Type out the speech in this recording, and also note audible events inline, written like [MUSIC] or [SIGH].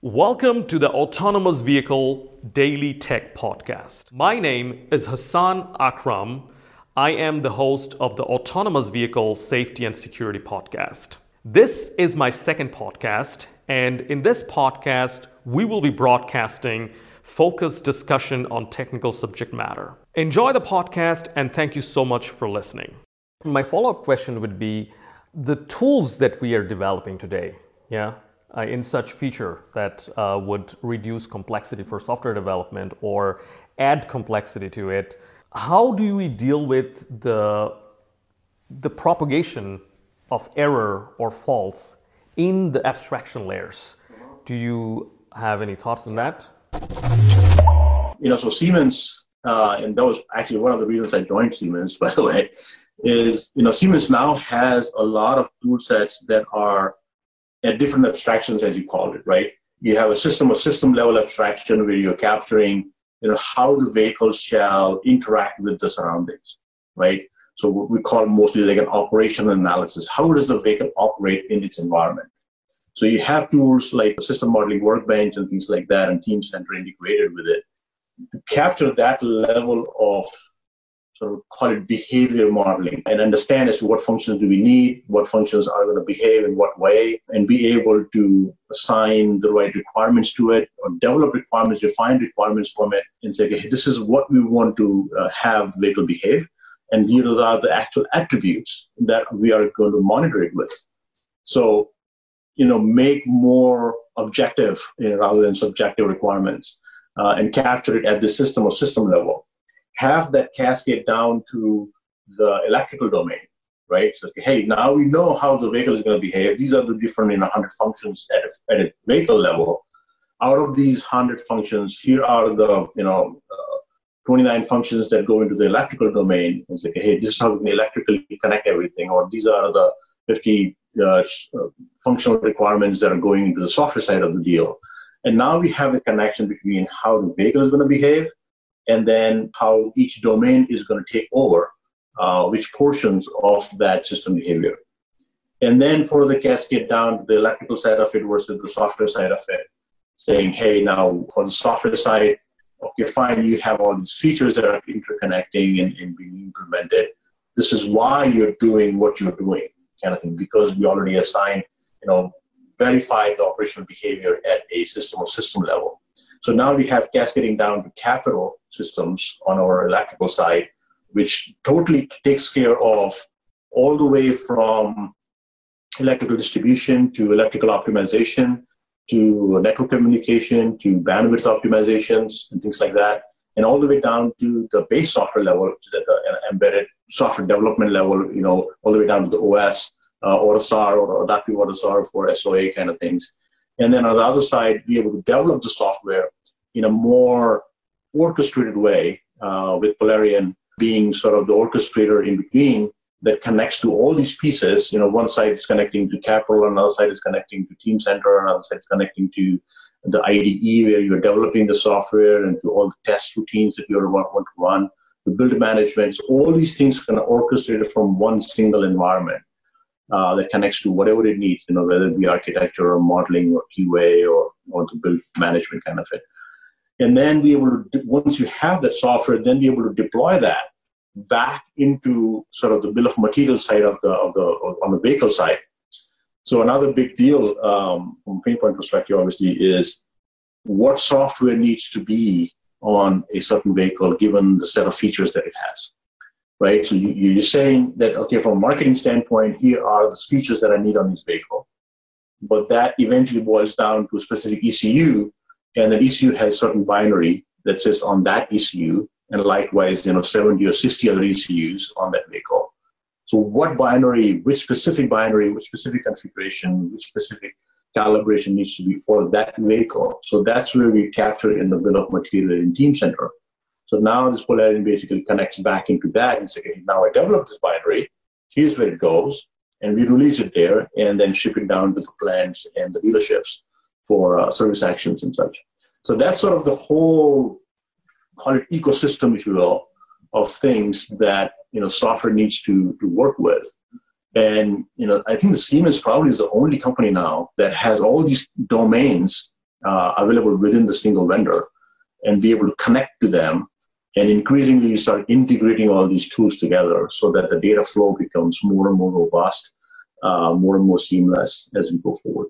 Welcome to the Autonomous Vehicle Daily Tech Podcast. My name is Hassan Akram. I am the host of the Autonomous Vehicle Safety and Security Podcast. This is my second podcast, and in this podcast, we will be broadcasting focused discussion on technical subject matter. Enjoy the podcast, and thank you so much for listening. My follow up question would be the tools that we are developing today, yeah, uh, in such feature that uh, would reduce complexity for software development or add complexity to it. How do we deal with the, the propagation of error or faults in the abstraction layers? Do you have any thoughts on that? You know, so Siemens, uh, and that was actually one of the reasons I joined Siemens, [LAUGHS] by the way, is you know Siemens now has a lot of tool sets that are at different abstractions, as you called it, right? You have a system of system level abstraction where you're capturing, you know, how the vehicle shall interact with the surroundings, right? So we call mostly like an operational analysis. How does the vehicle operate in its environment? So you have tools like system modeling workbench and things like that, and Teamcenter integrated with it to capture that level of sort of call it behavior modeling and understand as to what functions do we need, what functions are going to behave in what way, and be able to assign the right requirements to it or develop requirements, define requirements from it, and say, okay, this is what we want to uh, have vehicle behave. And these are the actual attributes that we are going to monitor it with. So, you know, make more objective you know, rather than subjective requirements uh, and capture it at the system or system level have that cascade down to the electrical domain, right? So, hey, now we know how the vehicle is going to behave. These are the different, you know, 100 functions at a, at a vehicle level. Out of these 100 functions, here are the, you know, uh, 29 functions that go into the electrical domain. And say, hey, this is how we can electrically connect everything, or these are the 50 uh, uh, functional requirements that are going into the software side of the deal. And now we have a connection between how the vehicle is going to behave and then how each domain is going to take over uh, which portions of that system behavior. And then for the cascade down to the electrical side of it versus the software side of it, saying, hey, now for the software side, okay, fine, you have all these features that are interconnecting and, and being implemented. This is why you're doing what you're doing, kind of thing, because we already assigned, you know, verified the operational behavior at a system or system level. So now we have cascading down to capital systems on our electrical side, which totally takes care of all the way from electrical distribution to electrical optimization to network communication to bandwidth optimizations and things like that, and all the way down to the base software level, the embedded software development level, you know, all the way down to the OS, uh, AUTOSAR or adaptive AUTOSAR for SOA kind of things. And then on the other side, be able to develop the software in a more orchestrated way, uh, with Polarion being sort of the orchestrator in between that connects to all these pieces. You know, one side is connecting to Capital, another side is connecting to Teamcenter, another side is connecting to the IDE where you're developing the software and to all the test routines that you want, want to run, the build management. So all these things kind of orchestrated from one single environment uh, that connects to whatever it needs, you know, whether it be architecture or modeling or QA or, or the build management kind of it. And then be able to once you have that software then be able to deploy that back into sort of the bill of material side of the of the on the vehicle side. So another big deal um, from a pain point perspective obviously is what software needs to be on a certain vehicle given the set of features that it has right so you, you're saying that okay from a marketing standpoint here are the features that i need on this vehicle but that eventually boils down to a specific ecu and the ECU has certain binary that sits on that ECU, and likewise, you know, 70 or 60 other ECUs on that vehicle. So what binary, which specific binary, which specific configuration, which specific calibration needs to be for that vehicle. So that's where we capture in the bill of material in Teamcenter. So now this Polarion basically connects back into that and say, okay, now I developed this binary, here's where it goes, and we release it there and then ship it down to the plants and the dealerships for uh, service actions and such. So that's sort of the whole call it ecosystem, if you will, of things that you know software needs to to work with. And you know, I think the Siemens probably is the only company now that has all these domains uh, available within the single vendor and be able to connect to them and increasingly you start integrating all these tools together so that the data flow becomes more and more robust uh, more and more seamless as we go forward